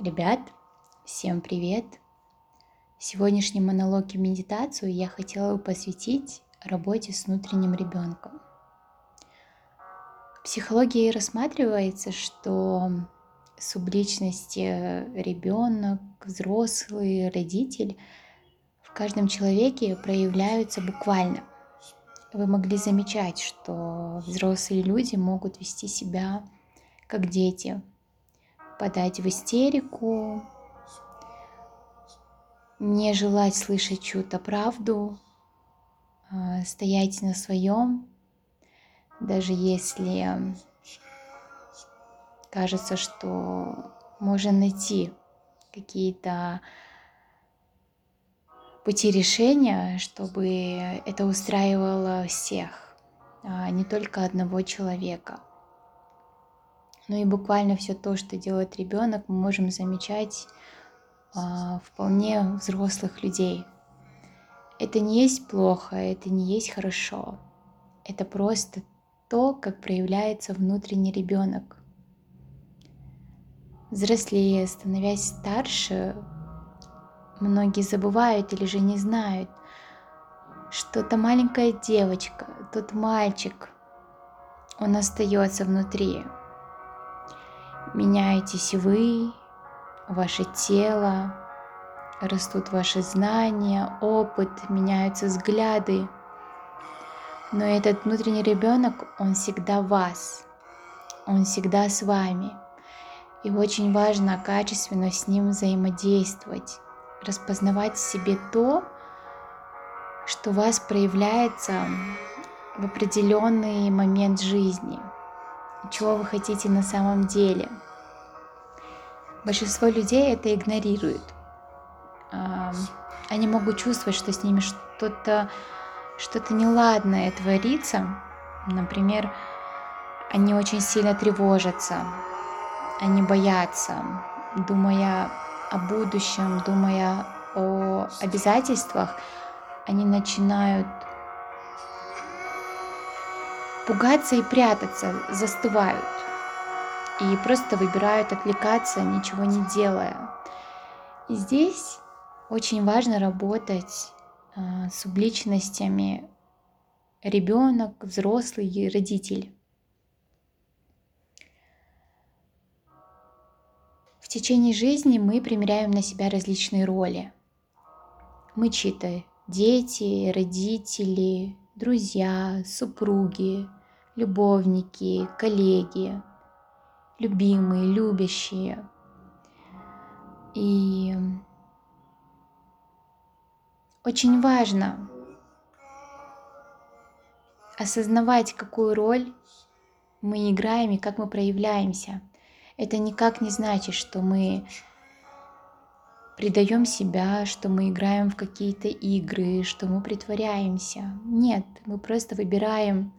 Ребят, всем привет! Сегодняшний монолог и медитацию я хотела бы посвятить работе с внутренним ребенком. В психологии рассматривается, что субличности ребенок, взрослый, родитель в каждом человеке проявляются буквально. Вы могли замечать, что взрослые люди могут вести себя как дети, подать в истерику, не желать слышать чью-то правду, а, стоять на своем, даже если кажется, что можно найти какие-то пути решения, чтобы это устраивало всех, а не только одного человека. Ну и буквально все то, что делает ребенок, мы можем замечать а, вполне взрослых людей. Это не есть плохо, это не есть хорошо. Это просто то, как проявляется внутренний ребенок. Взрослее, становясь старше, многие забывают или же не знают, что та маленькая девочка, тот мальчик, он остается внутри, Меняетесь вы, ваше тело, растут ваши знания, опыт, меняются взгляды. Но этот внутренний ребенок, он всегда вас, он всегда с вами. И очень важно качественно с ним взаимодействовать, распознавать в себе то, что у вас проявляется в определенный момент жизни – чего вы хотите на самом деле. Большинство людей это игнорирует. Они могут чувствовать, что с ними что-то что-то неладное творится. Например, они очень сильно тревожатся, они боятся, думая о будущем, думая о обязательствах, они начинают пугаться и прятаться, застывают и просто выбирают отвлекаться, ничего не делая. И здесь очень важно работать а, с субличностями ребенок, взрослый и родитель. В течение жизни мы примеряем на себя различные роли. Мы чьи-то дети, родители, друзья, супруги, любовники, коллеги, любимые, любящие. И очень важно осознавать, какую роль мы играем и как мы проявляемся. Это никак не значит, что мы предаем себя, что мы играем в какие-то игры, что мы притворяемся. Нет, мы просто выбираем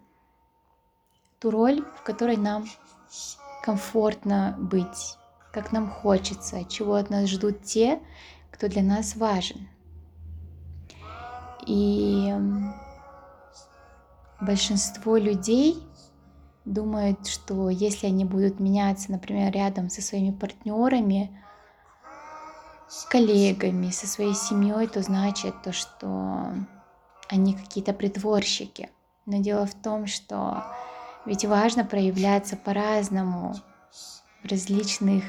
ту роль, в которой нам комфортно быть, как нам хочется, чего от нас ждут те, кто для нас важен. И большинство людей думают, что если они будут меняться, например, рядом со своими партнерами, коллегами, со своей семьей, то значит то, что они какие-то притворщики. Но дело в том, что ведь важно проявляться по-разному в различных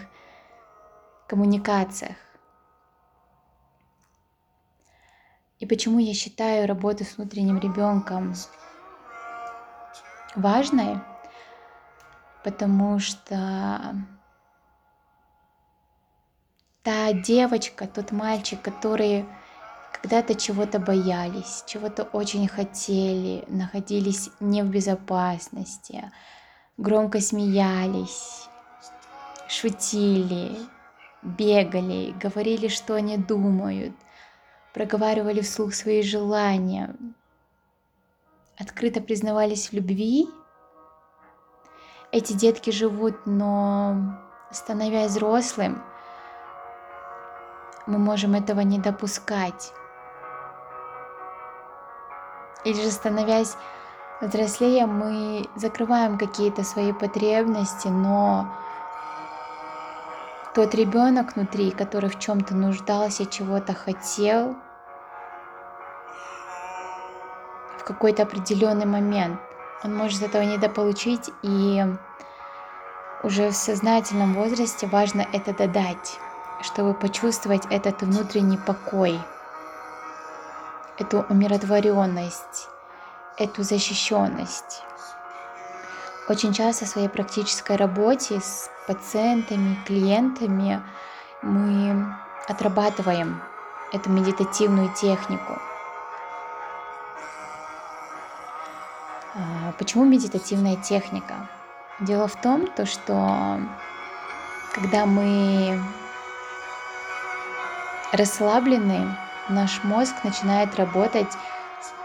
коммуникациях. И почему я считаю работу с внутренним ребенком важной? Потому что та девочка, тот мальчик, которые когда-то чего-то боялись, чего-то очень хотели, находились не в безопасности, громко смеялись, шутили, бегали, говорили, что они думают, проговаривали вслух свои желания, открыто признавались в любви. Эти детки живут, но становясь взрослым, мы можем этого не допускать. Или же становясь взрослее, мы закрываем какие-то свои потребности, но тот ребенок внутри, который в чем-то нуждался, чего-то хотел, в какой-то определенный момент, он может этого недополучить, и уже в сознательном возрасте важно это додать, чтобы почувствовать этот внутренний покой, эту умиротворенность, эту защищенность. Очень часто в своей практической работе с пациентами, клиентами мы отрабатываем эту медитативную технику. А, почему медитативная техника? Дело в том, то, что когда мы расслаблены, наш мозг начинает работать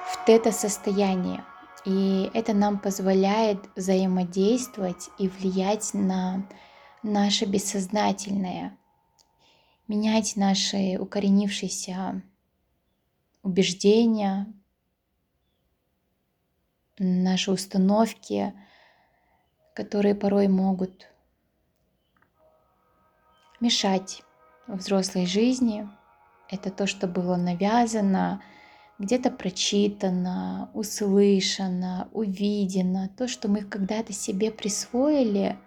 в тета-состоянии. И это нам позволяет взаимодействовать и влиять на наше бессознательное, менять наши укоренившиеся убеждения, наши установки, которые порой могут мешать взрослой жизни. Это то, что было навязано, где-то прочитано, услышано, увидено, то, что мы когда-то себе присвоили,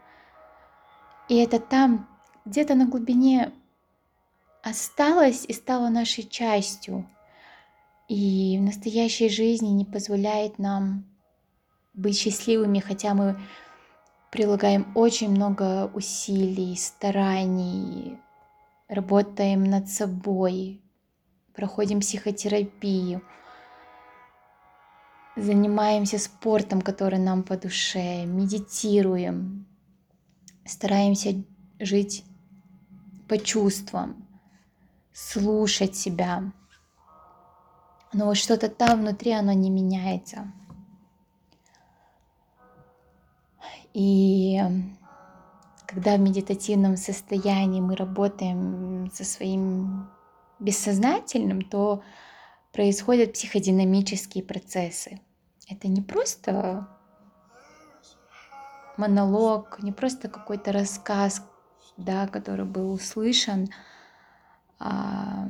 и это там где-то на глубине осталось и стало нашей частью, и в настоящей жизни не позволяет нам быть счастливыми, хотя мы прилагаем очень много усилий, стараний, работаем над собой, проходим психотерапию, занимаемся спортом, который нам по душе, медитируем, стараемся жить по чувствам, слушать себя. Но вот что-то там внутри, оно не меняется. И когда в медитативном состоянии мы работаем со своим бессознательным, то происходят психодинамические процессы. Это не просто монолог, не просто какой-то рассказ, да, который был услышан. А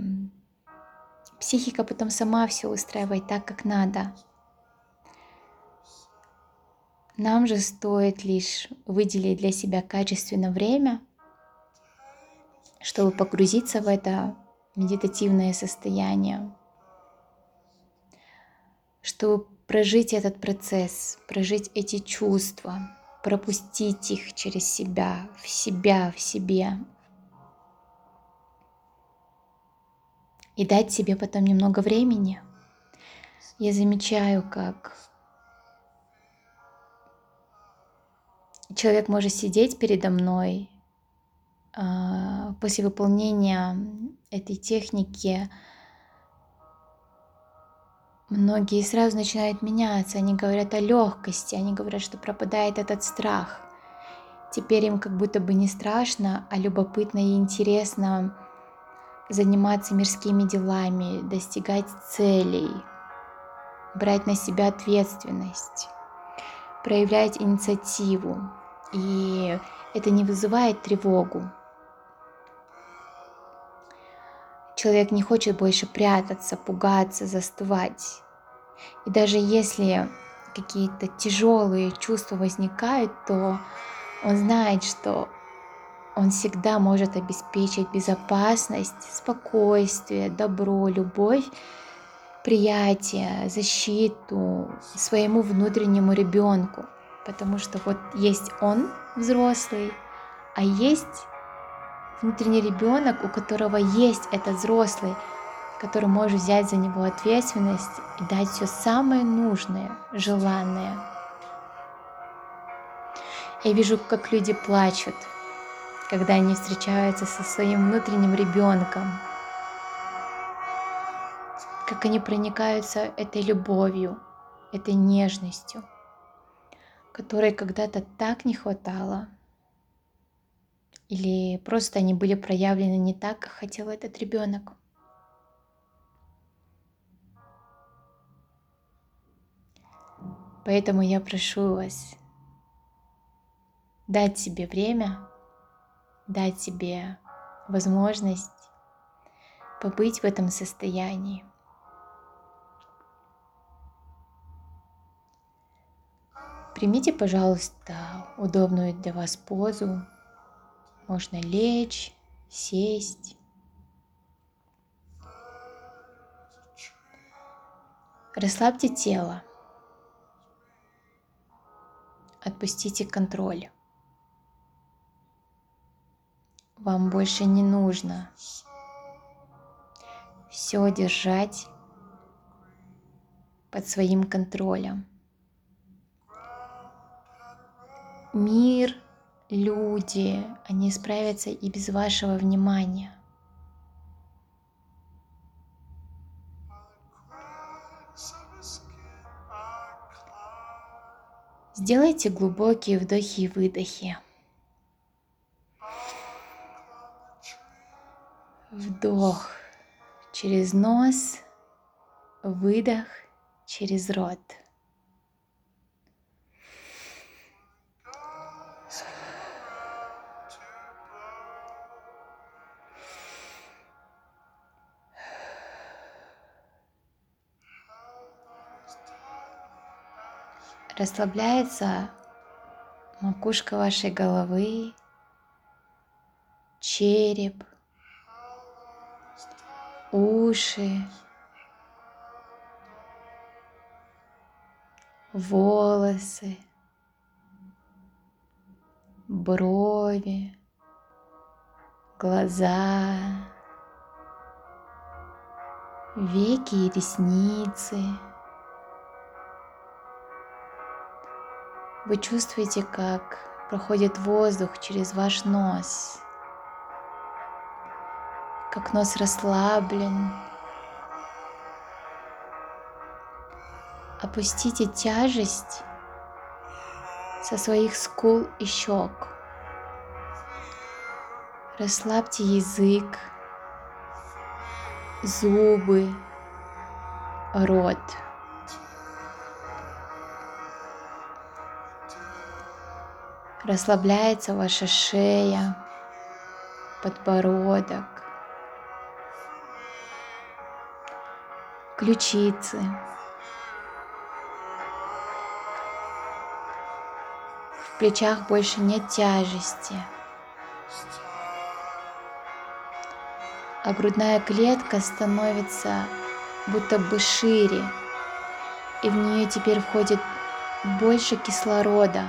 психика потом сама все устраивает так, как надо. Нам же стоит лишь выделить для себя качественное время, чтобы погрузиться в это медитативное состояние, чтобы прожить этот процесс, прожить эти чувства, пропустить их через себя, в себя, в себе. И дать себе потом немного времени. Я замечаю, как человек может сидеть передо мной а, после выполнения этой техники многие сразу начинают меняться. Они говорят о легкости, они говорят, что пропадает этот страх. Теперь им как будто бы не страшно, а любопытно и интересно заниматься мирскими делами, достигать целей, брать на себя ответственность, проявлять инициативу. И это не вызывает тревогу. Человек не хочет больше прятаться, пугаться, застывать. И даже если какие-то тяжелые чувства возникают, то он знает, что он всегда может обеспечить безопасность, спокойствие, добро, любовь, приятие, защиту своему внутреннему ребенку. Потому что вот есть он взрослый, а есть внутренний ребенок, у которого есть этот взрослый, который может взять за него ответственность и дать все самое нужное, желанное. Я вижу, как люди плачут, когда они встречаются со своим внутренним ребенком, как они проникаются этой любовью, этой нежностью, которой когда-то так не хватало – или просто они были проявлены не так, как хотел этот ребенок. Поэтому я прошу вас дать себе время дать себе возможность побыть в этом состоянии. Примите, пожалуйста, удобную для вас позу. Можно лечь, сесть. Расслабьте тело. Отпустите контроль. Вам больше не нужно все держать под своим контролем. Мир, люди, они справятся и без вашего внимания. Сделайте глубокие вдохи и выдохи. Вдох через нос, выдох через рот. Расслабляется макушка вашей головы, череп, уши, волосы, брови, глаза, веки и ресницы. Вы чувствуете, как проходит воздух через ваш нос, как нос расслаблен. Опустите тяжесть со своих скул и щек. Расслабьте язык, зубы, рот. Расслабляется ваша шея, подбородок, ключицы. В плечах больше нет тяжести. А грудная клетка становится будто бы шире, и в нее теперь входит больше кислорода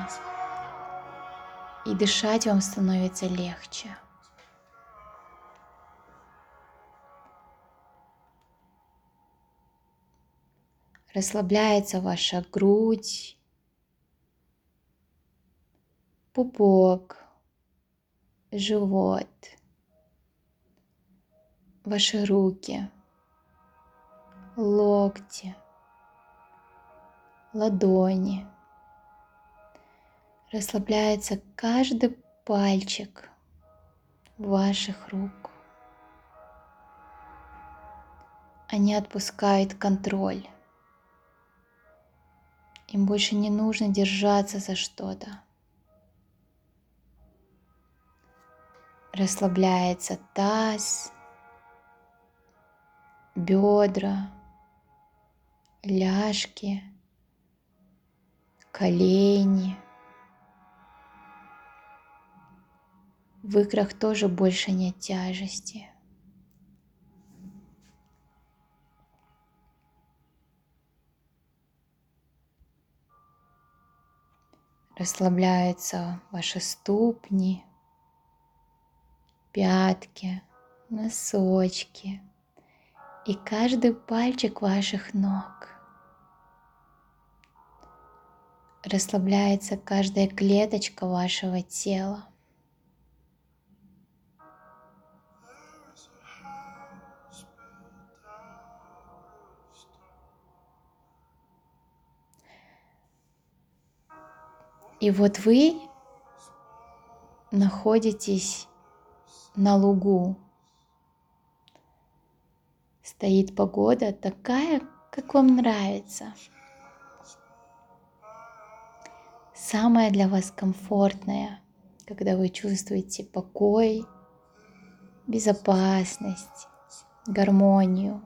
и дышать вам становится легче. Расслабляется ваша грудь, пупок, живот, ваши руки, локти, ладони – расслабляется каждый пальчик ваших рук. Они отпускают контроль. Им больше не нужно держаться за что-то. Расслабляется таз, бедра, ляжки, колени – В икрах тоже больше нет тяжести. Расслабляются ваши ступни, пятки, носочки и каждый пальчик ваших ног. Расслабляется каждая клеточка вашего тела. И вот вы находитесь на лугу. Стоит погода такая, как вам нравится. Самая для вас комфортная, когда вы чувствуете покой, безопасность, гармонию.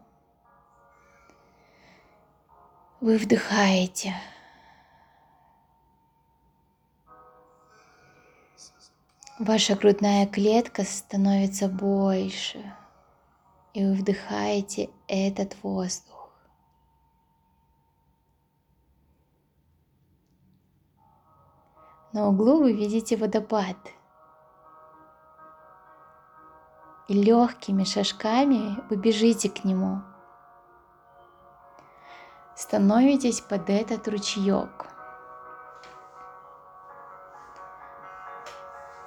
Вы вдыхаете. Ваша грудная клетка становится больше, и вы вдыхаете этот воздух. На углу вы видите водопад. И легкими шажками вы бежите к нему. Становитесь под этот ручеек.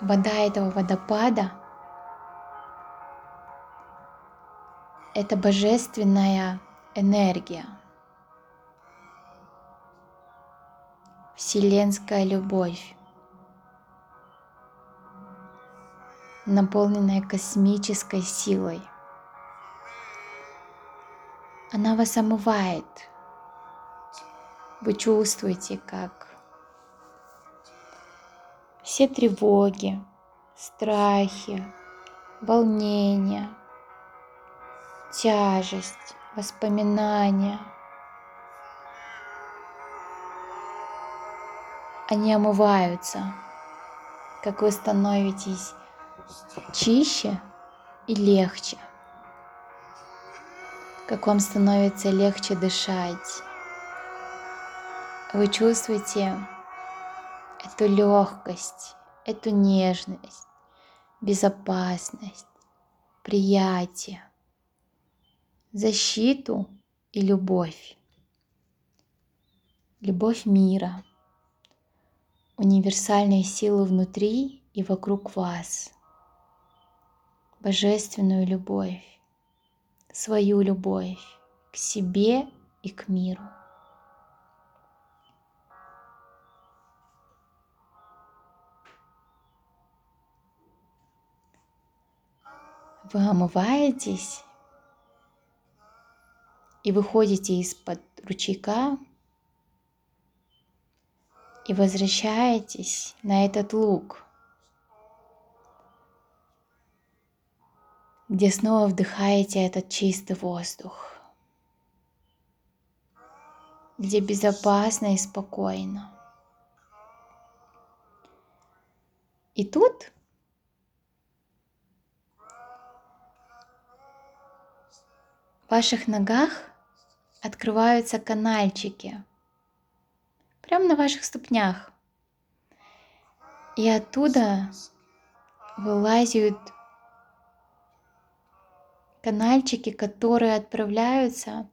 Вода этого водопада – это божественная энергия, вселенская любовь. наполненная космической силой. Она вас омывает. Вы чувствуете, как все тревоги, страхи, волнения, тяжесть, воспоминания, они омываются, как вы становитесь чище и легче. Как вам становится легче дышать. Вы чувствуете эту легкость, эту нежность, безопасность, приятие, защиту и любовь. Любовь мира, универсальные силы внутри и вокруг вас – божественную любовь, свою любовь к себе и к миру. Вы омываетесь и выходите из-под ручейка и возвращаетесь на этот луг – где снова вдыхаете этот чистый воздух, где безопасно и спокойно. И тут в ваших ногах открываются канальчики, прямо на ваших ступнях. И оттуда вылазят канальчики, которые отправляются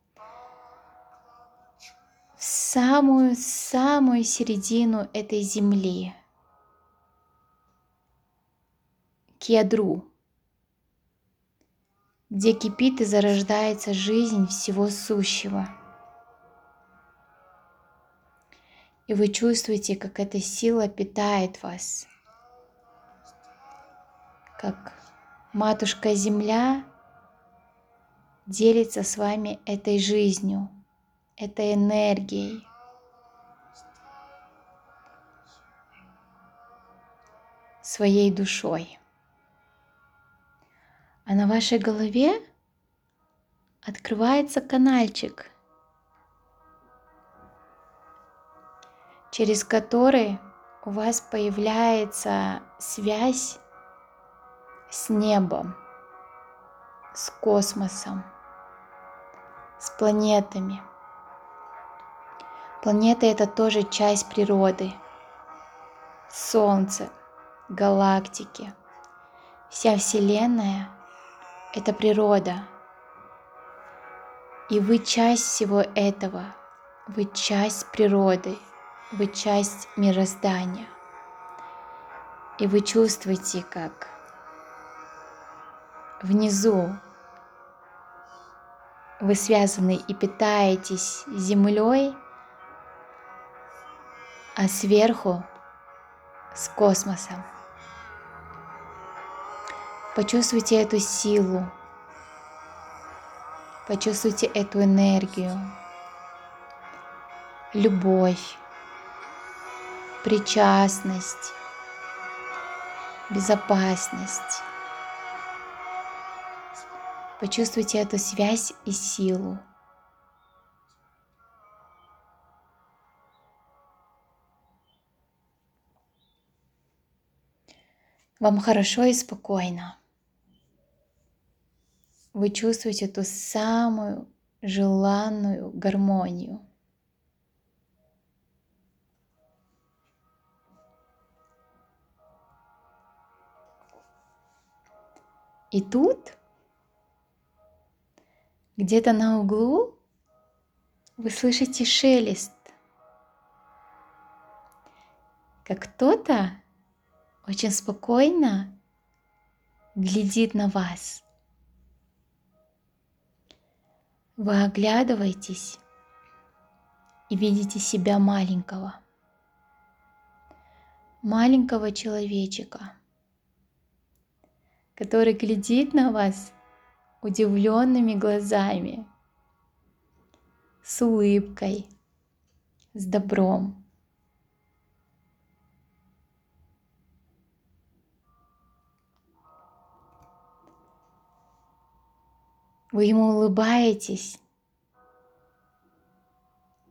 в самую-самую середину этой земли, к ядру, где кипит и зарождается жизнь всего сущего. И вы чувствуете, как эта сила питает вас, как Матушка Земля делится с вами этой жизнью, этой энергией. своей душой. А на вашей голове открывается канальчик, через который у вас появляется связь с небом, с космосом с планетами. Планеты это тоже часть природы. Солнце, галактики, вся Вселенная — это природа. И вы часть всего этого. Вы часть природы. Вы часть мироздания. И вы чувствуете, как внизу вы связаны и питаетесь землей, а сверху с космосом. Почувствуйте эту силу, почувствуйте эту энергию, любовь, причастность, безопасность. Почувствуйте эту связь и силу. Вам хорошо и спокойно. Вы чувствуете ту самую желанную гармонию. И тут, где-то на углу, вы слышите шелест, как кто-то очень спокойно глядит на вас. Вы оглядываетесь и видите себя маленького, маленького человечика – который глядит на вас удивленными глазами, с улыбкой, с добром. Вы ему улыбаетесь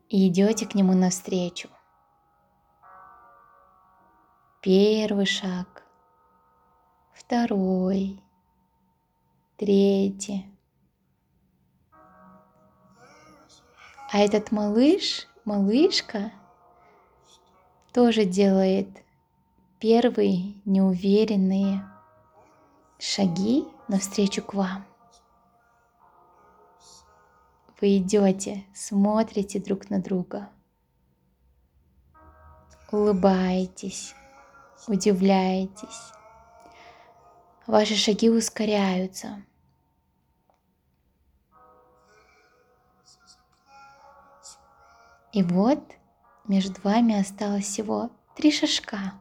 и идете к нему навстречу. Первый шаг, второй, третий. А этот малыш, малышка тоже делает первые неуверенные шаги навстречу к вам. Вы идете, смотрите друг на друга, улыбаетесь, удивляетесь ваши шаги ускоряются. И вот между вами осталось всего три шажка.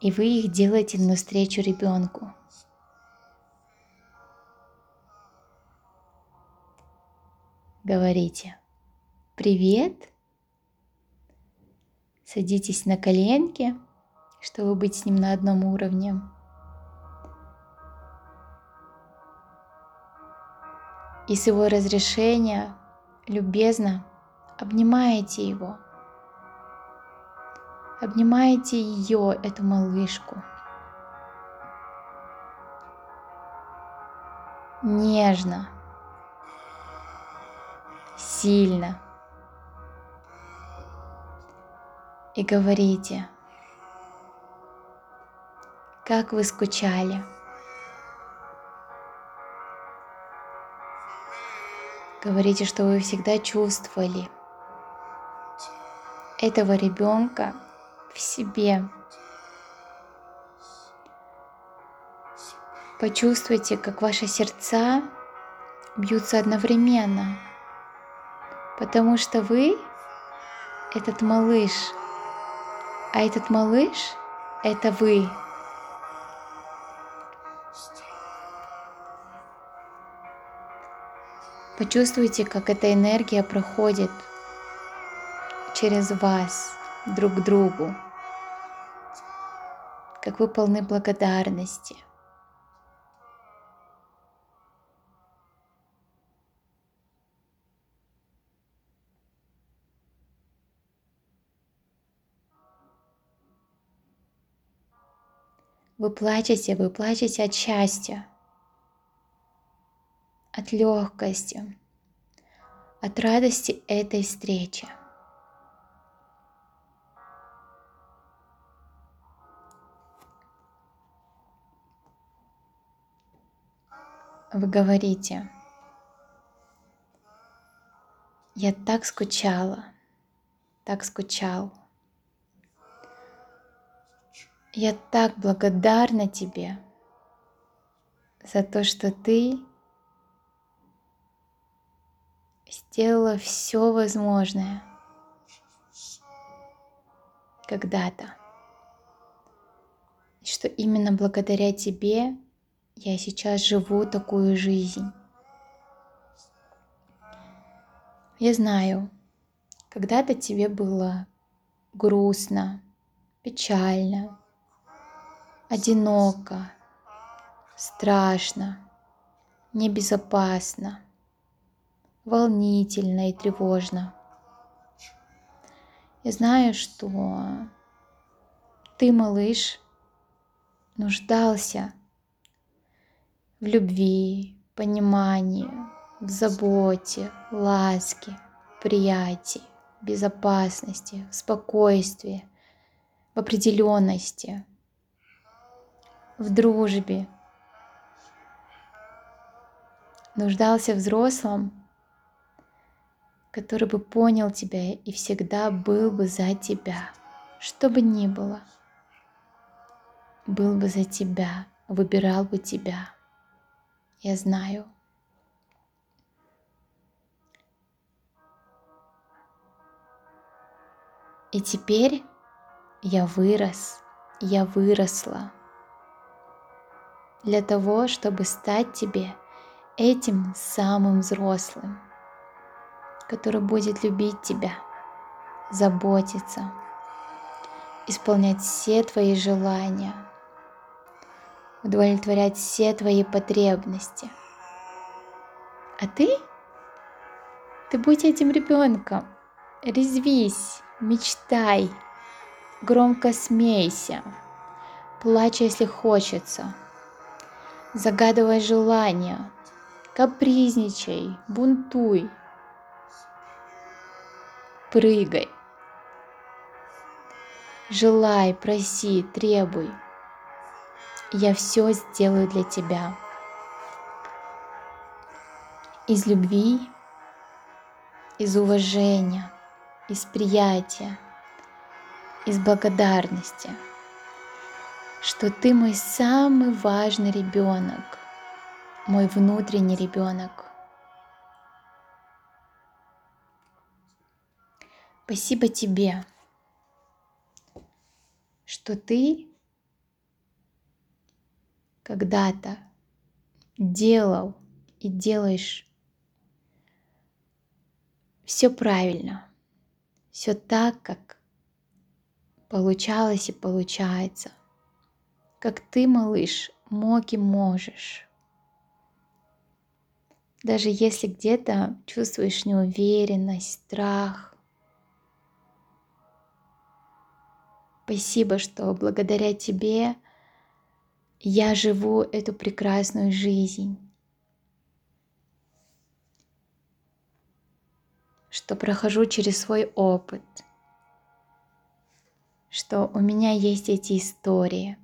И вы их делаете навстречу ребенку. Говорите «Привет», садитесь на коленки – чтобы быть с ним на одном уровне. И с его разрешения любезно обнимаете его. Обнимаете ее, эту малышку. Нежно, сильно. И говорите – как вы скучали. Говорите, что вы всегда чувствовали этого ребенка в себе. Почувствуйте, как ваши сердца бьются одновременно, потому что вы этот малыш, а этот малыш это вы. Почувствуйте, как эта энергия проходит через вас друг к другу, как вы полны благодарности. Вы плачете, вы плачете от счастья от легкости, от радости этой встречи. Вы говорите, я так скучала, так скучал. Я так благодарна тебе за то, что ты сделала все возможное когда-то. И что именно благодаря тебе я сейчас живу такую жизнь. Я знаю, когда-то тебе было грустно, печально, одиноко, страшно, небезопасно, волнительно и тревожно. Я знаю, что ты, малыш, нуждался в любви, понимании, в заботе, ласке, приятии, безопасности, в спокойствии, в определенности, в дружбе. Нуждался в взрослом, который бы понял тебя и всегда был бы за тебя, что бы ни было. Был бы за тебя, выбирал бы тебя. Я знаю. И теперь я вырос, я выросла для того, чтобы стать тебе этим самым взрослым, который будет любить тебя, заботиться, исполнять все твои желания, удовлетворять все твои потребности. А ты? Ты будь этим ребенком, резвись, Мечтай, громко смейся, плачь, если хочется, загадывай желания, капризничай, бунтуй, прыгай, желай, проси, требуй. Я все сделаю для тебя. Из любви, из уважения – из приятия, из благодарности, что ты мой самый важный ребенок, мой внутренний ребенок. Спасибо тебе, что ты когда-то делал и делаешь все правильно – все так, как получалось и получается. Как ты, малыш, мог и можешь. Даже если где-то чувствуешь неуверенность, страх. Спасибо, что благодаря тебе я живу эту прекрасную жизнь. что прохожу через свой опыт, что у меня есть эти истории.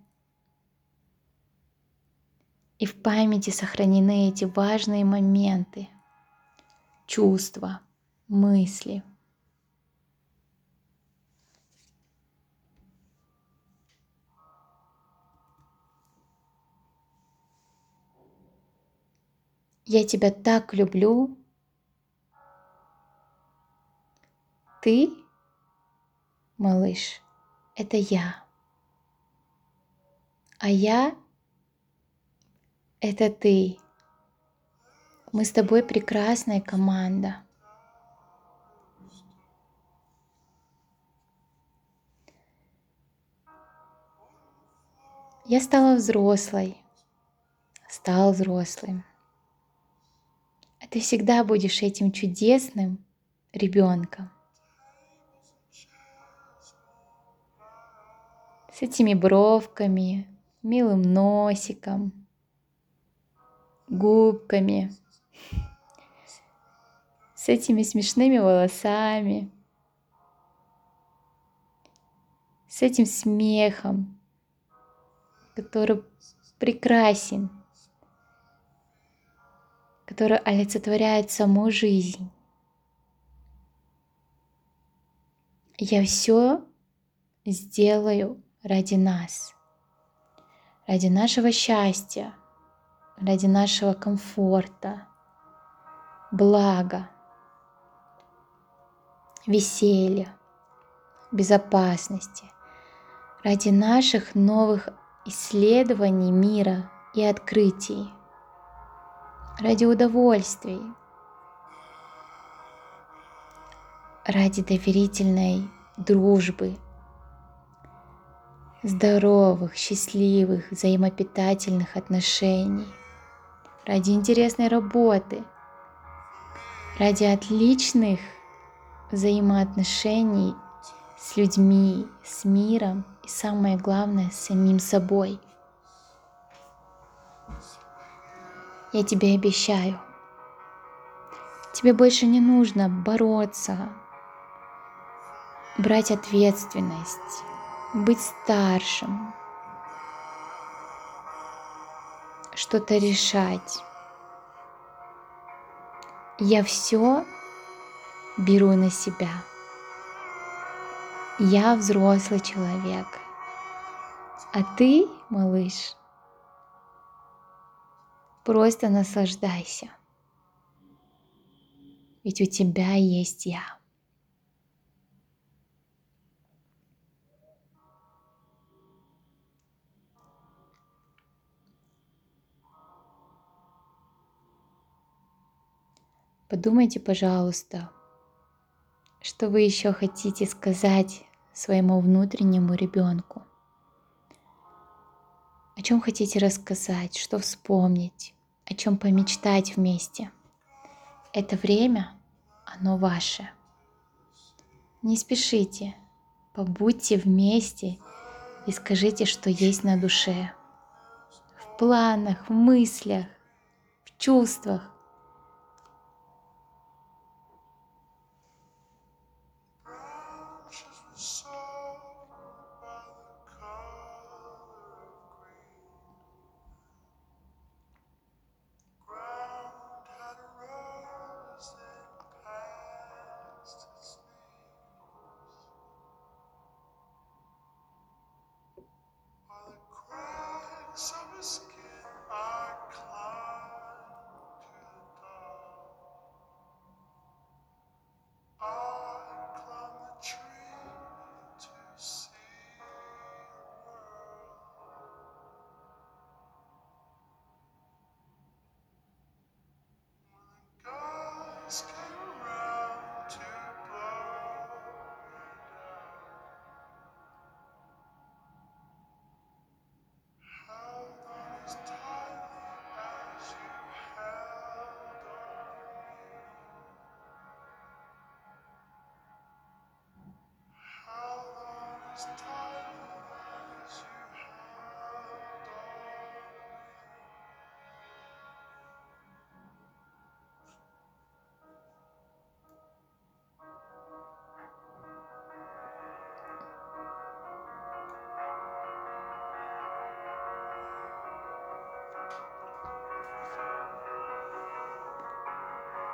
И в памяти сохранены эти важные моменты, чувства, мысли. Я тебя так люблю, Ты, малыш, это я. А я — это ты. Мы с тобой прекрасная команда. Я стала взрослой, стал взрослым. А ты всегда будешь этим чудесным ребенком. с этими бровками, милым носиком, губками, с этими смешными волосами, с этим смехом, который прекрасен, который олицетворяет саму жизнь. Я все сделаю ради нас, ради нашего счастья, ради нашего комфорта, блага, веселья, безопасности, ради наших новых исследований мира и открытий, ради удовольствий, ради доверительной дружбы, здоровых, счастливых, взаимопитательных отношений, ради интересной работы, ради отличных взаимоотношений с людьми, с миром и самое главное, с самим собой. Я тебе обещаю, тебе больше не нужно бороться, брать ответственность, быть старшим, что-то решать. Я все беру на себя. Я взрослый человек. А ты, малыш, просто наслаждайся. Ведь у тебя есть я. Подумайте, пожалуйста, что вы еще хотите сказать своему внутреннему ребенку. О чем хотите рассказать, что вспомнить, о чем помечтать вместе. Это время, оно ваше. Не спешите, побудьте вместе и скажите, что есть на душе. В планах, в мыслях, в чувствах.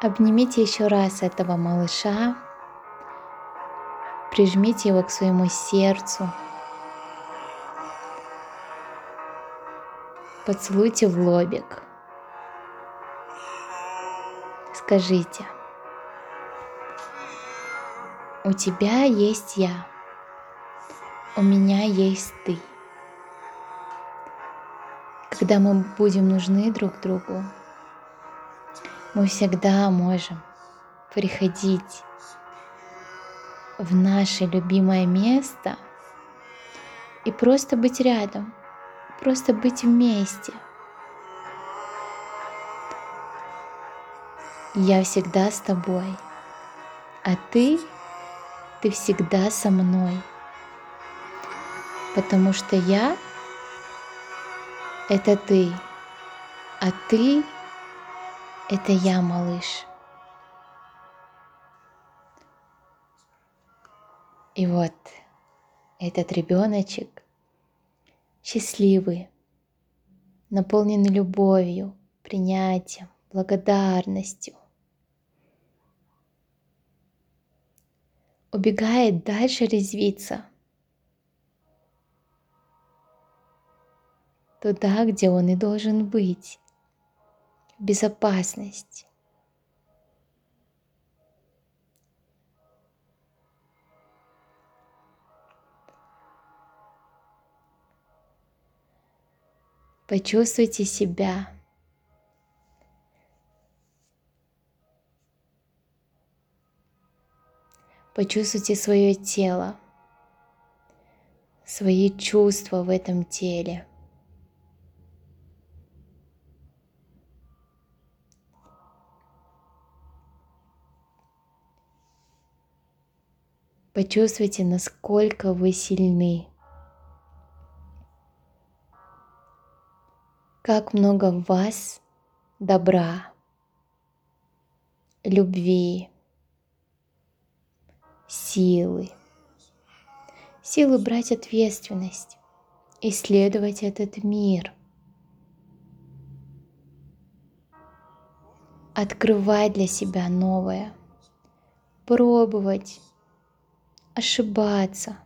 Обнимите еще раз этого малыша, прижмите его к своему сердцу, поцелуйте в лобик. Скажите, у тебя есть я, у меня есть ты. Когда мы будем нужны друг другу, мы всегда можем приходить в наше любимое место и просто быть рядом, просто быть вместе. Я всегда с тобой, а ты, ты всегда со мной, потому что я — это ты, а ты это я, малыш. И вот этот ребеночек счастливый, наполненный любовью, принятием, благодарностью. Убегает дальше резвиться. Туда, где он и должен быть безопасность. Почувствуйте себя. Почувствуйте свое тело, свои чувства в этом теле. Почувствуйте, насколько вы сильны. Как много в вас добра, любви, силы. Силы брать ответственность, исследовать этот мир, открывать для себя новое, пробовать, ошибаться,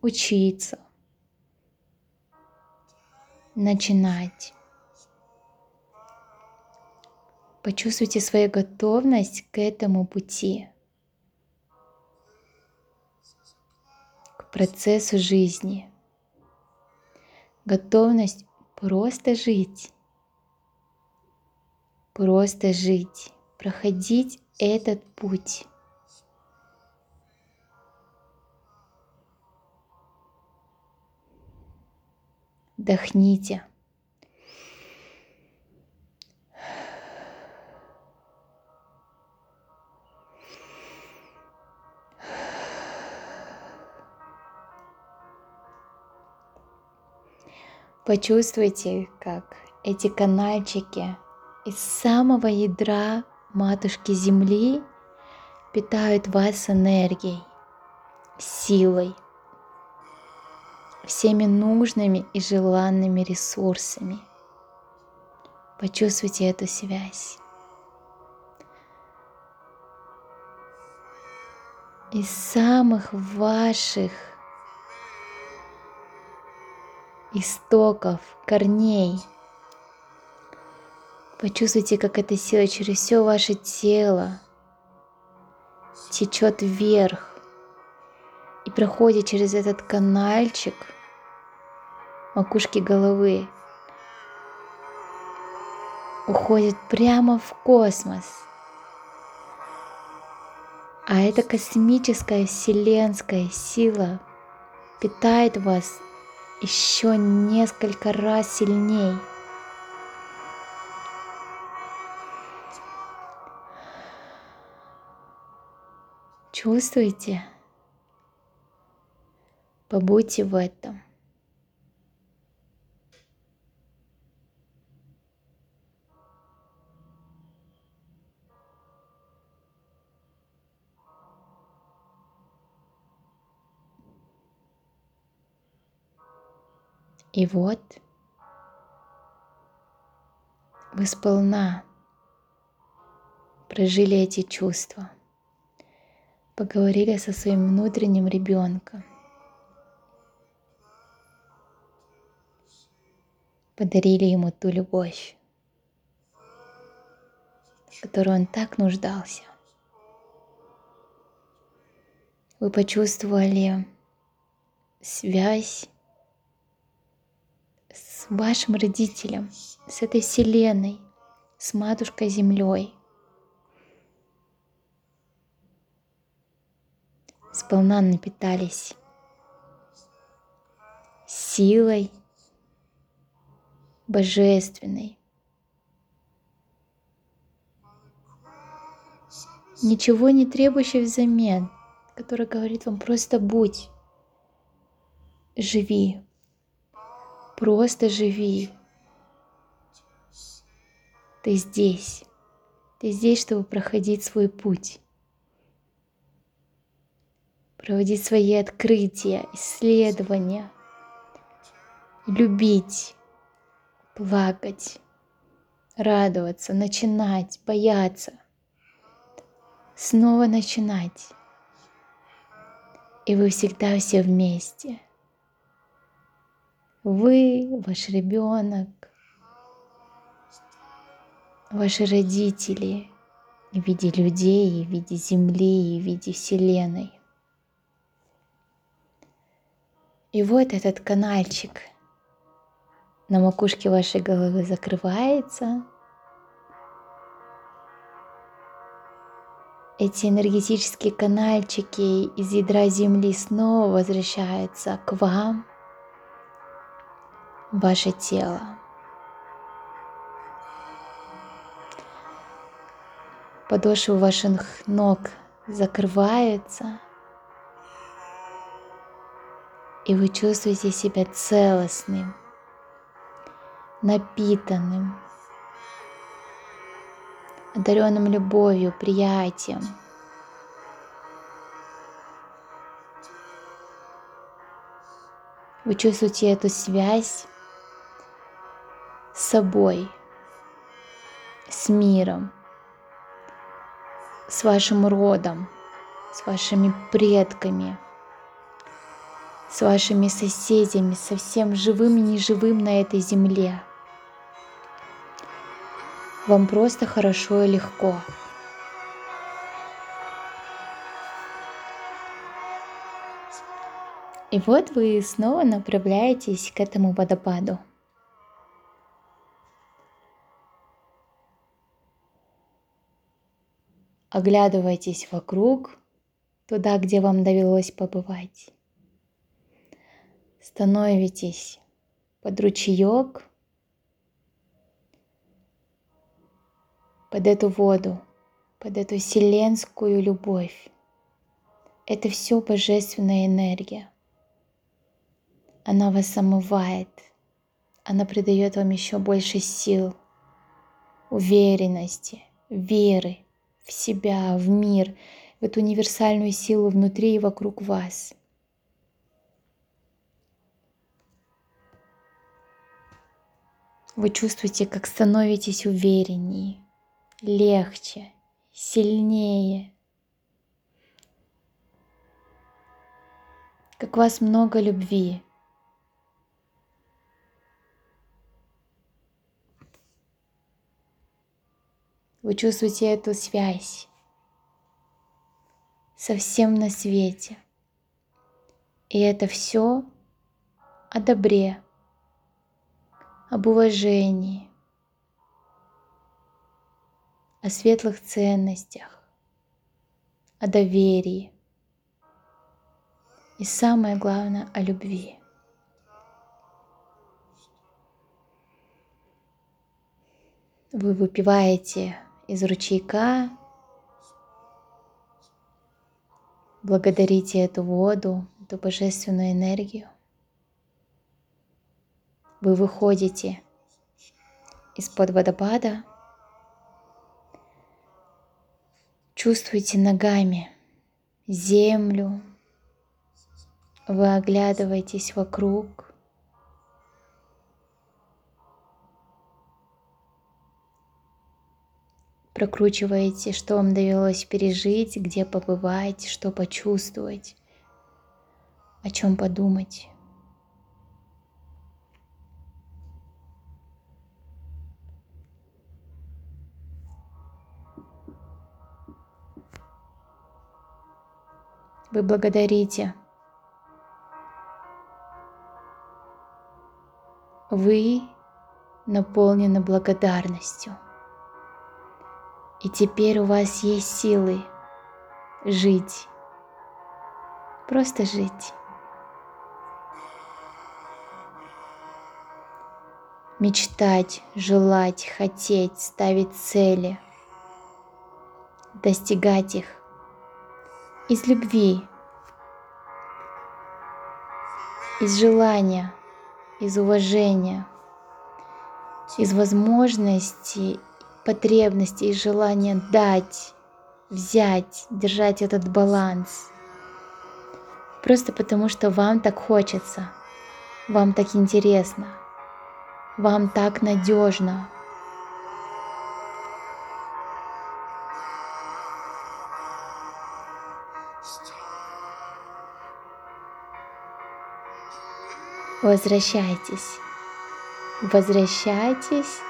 учиться, начинать. Почувствуйте свою готовность к этому пути, к процессу жизни. Готовность просто жить, просто жить, проходить этот путь. Вдохните. Почувствуйте, как эти канальчики из самого ядра Матушки Земли питают вас энергией, силой, всеми нужными и желанными ресурсами. Почувствуйте эту связь. Из самых ваших истоков, корней. Почувствуйте, как эта сила через все ваше тело течет вверх и проходит через этот канальчик макушки головы, уходит прямо в космос. А эта космическая вселенская сила питает вас еще несколько раз сильней. Чувствуете? Побудьте в этом. И вот вы сполна прожили эти чувства, поговорили со своим внутренним ребенком, подарили ему ту любовь, в которую он так нуждался. Вы почувствовали связь с вашим родителем, с этой вселенной, с матушкой землей. Сполна напитались силой божественной. Ничего не требующей взамен, который говорит вам просто будь, живи, Просто живи. Ты здесь. Ты здесь, чтобы проходить свой путь. Проводить свои открытия, исследования. Любить, плакать, радоваться, начинать, бояться. Снова начинать. И вы всегда все вместе – вы, ваш ребенок, ваши родители в виде людей, в виде Земли, в виде Вселенной. И вот этот канальчик на макушке вашей головы закрывается. эти энергетические канальчики из ядра Земли снова возвращаются к вам, ваше тело. Подошвы ваших ног закрываются, и вы чувствуете себя целостным, напитанным, одаренным любовью, приятием. Вы чувствуете эту связь с собой, с миром, с вашим родом, с вашими предками, с вашими соседями, со всем живым и неживым на этой земле. Вам просто хорошо и легко. И вот вы снова направляетесь к этому водопаду. Оглядывайтесь вокруг, туда, где вам довелось побывать. Становитесь под ручеек, под эту воду, под эту вселенскую любовь. Это все божественная энергия. Она вас омывает, она придает вам еще больше сил, уверенности, веры в себя, в мир, в эту универсальную силу внутри и вокруг вас. Вы чувствуете, как становитесь увереннее, легче, сильнее. Как у вас много любви. Вы чувствуете эту связь со всем на свете. И это все о добре, об уважении, о светлых ценностях, о доверии и самое главное о любви. Вы выпиваете из ручейка. Благодарите эту воду, эту божественную энергию. Вы выходите из-под водопада, чувствуете ногами землю, вы оглядываетесь вокруг, прокручиваете, что вам довелось пережить, где побывать, что почувствовать, о чем подумать. Вы благодарите. Вы наполнены благодарностью. И теперь у вас есть силы жить. Просто жить. Мечтать, желать, хотеть, ставить цели, достигать их из любви, из желания, из уважения, из возможности потребности и желания дать, взять, держать этот баланс. Просто потому, что вам так хочется, вам так интересно, вам так надежно. Возвращайтесь. Возвращайтесь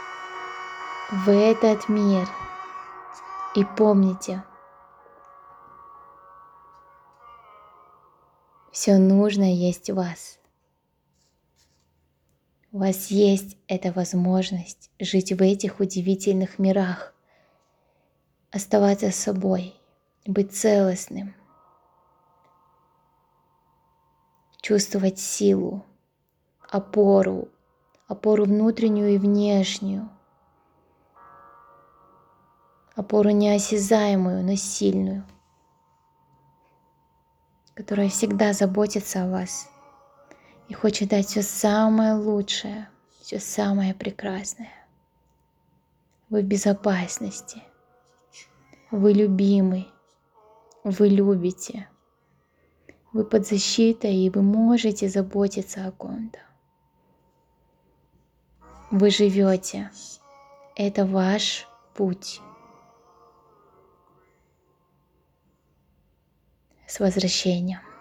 в этот мир. И помните, все нужное есть у вас. У вас есть эта возможность жить в этих удивительных мирах, оставаться собой, быть целостным, чувствовать силу, опору, опору внутреннюю и внешнюю, опору неосязаемую, но сильную, которая всегда заботится о вас и хочет дать все самое лучшее, все самое прекрасное. Вы в безопасности, вы любимый, вы любите, вы под защитой и вы можете заботиться о ком-то. Вы живете. Это ваш путь. С возвращением.